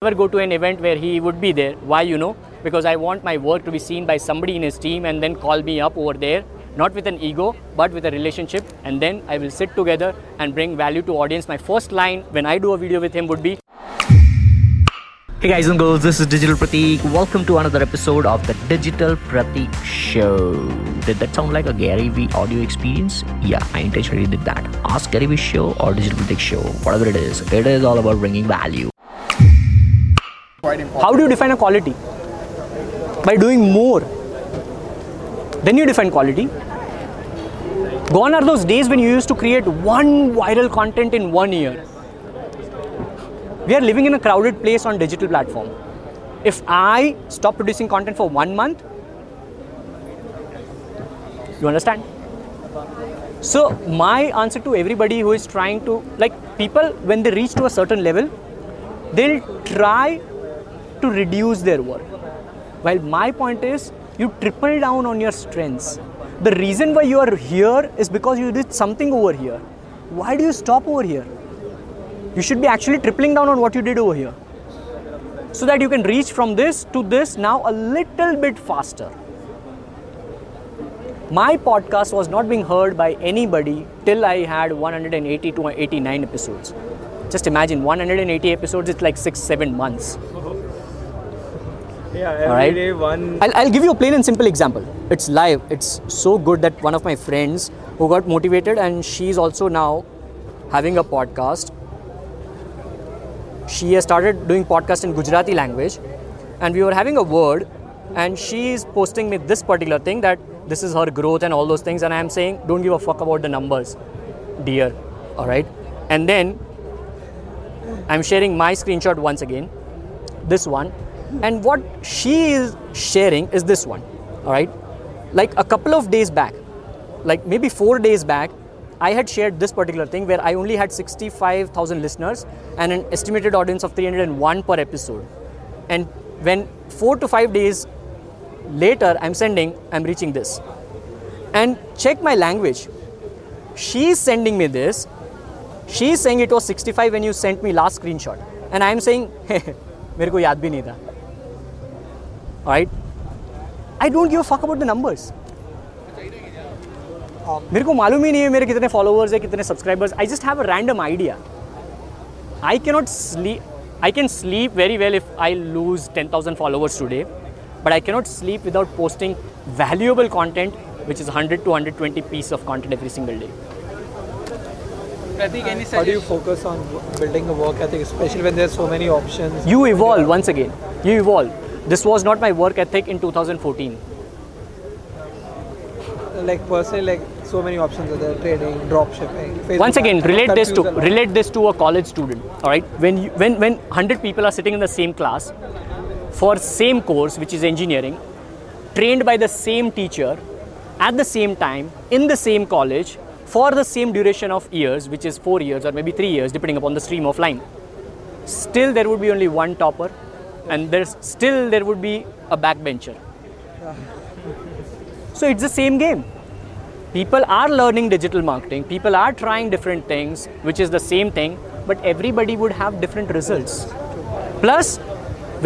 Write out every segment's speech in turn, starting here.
never go to an event where he would be there. Why, you know? Because I want my work to be seen by somebody in his team and then call me up over there, not with an ego, but with a relationship. And then I will sit together and bring value to audience. My first line when I do a video with him would be, Hey guys and girls, this is Digital Pratik. Welcome to another episode of the Digital Pratik Show. Did that sound like a Gary Vee audio experience? Yeah, I intentionally did that. Ask Gary Vee Show or Digital Pratik Show, whatever it is. It is all about bringing value. How do you define a quality? By doing more. Then you define quality. Gone are those days when you used to create one viral content in one year. We are living in a crowded place on digital platform. If I stop producing content for one month, you understand? So my answer to everybody who is trying to like people when they reach to a certain level, they'll try to reduce their work. While my point is you triple down on your strengths. The reason why you are here is because you did something over here. Why do you stop over here? You should be actually tripling down on what you did over here. So that you can reach from this to this now a little bit faster. My podcast was not being heard by anybody till I had 180 to 89 episodes. Just imagine 180 episodes, it's like six, seven months. Yeah, every day one. I'll, I'll give you a plain and simple example. It's live. It's so good that one of my friends who got motivated and she's also now having a podcast. She has started doing podcast in Gujarati language and we were having a word and she is posting me this particular thing that this is her growth and all those things and I am saying don't give a fuck about the numbers, dear. All right. And then I'm sharing my screenshot once again this one and what she is sharing is this one all right like a couple of days back like maybe 4 days back i had shared this particular thing where i only had 65000 listeners and an estimated audience of 301 per episode and when 4 to 5 days later i'm sending i'm reaching this and check my language she's sending me this she's saying it was 65 when you sent me last screenshot and i'm saying मेरे को याद भी नहीं था right I don't give fuck about the numbers मेरे को मालूम ही नहीं है मेरे कितने फॉलोअर्स है कितने subscribers I just have a random idea I cannot sleep I can sleep very well if I lose ten thousand followers today but I cannot sleep without posting valuable content, which is 100 to 120 piece of content every single day. Pratik, any How do you focus on w- building a work ethic, especially when there's so many options? You evolve once again. You evolve. This was not my work ethic in 2014. Like personally, like so many options are there: trading, drop shipping. Facebook Once again, relate this to confused a lot. relate this to a college student. All right, when you, when when 100 people are sitting in the same class for same course, which is engineering, trained by the same teacher, at the same time in the same college for the same duration of years, which is four years or maybe three years, depending upon the stream of line. Still, there would be only one topper, and there's still there would be a backbencher. So it's the same game. People are learning digital marketing, people are trying different things, which is the same thing, but everybody would have different results. Plus,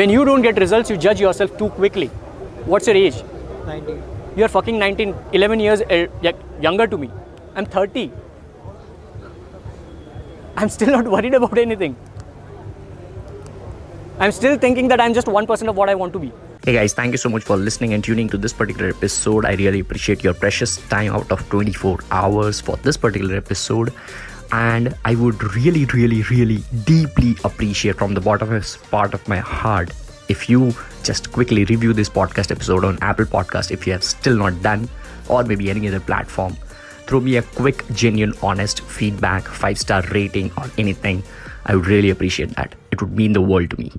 when you don't get results, you judge yourself too quickly. What's your age? 19. You're fucking 19, 11 years eh, younger to me. I'm 30. I'm still not worried about anything. I'm still thinking that I'm just 1% of what I want to be. Hey guys, thank you so much for listening and tuning to this particular episode. I really appreciate your precious time out of 24 hours for this particular episode. And I would really, really, really deeply appreciate from the bottomest part of my heart if you just quickly review this podcast episode on Apple Podcast if you have still not done, or maybe any other platform. Throw me a quick, genuine, honest feedback, five star rating, or anything. I would really appreciate that. It would mean the world to me.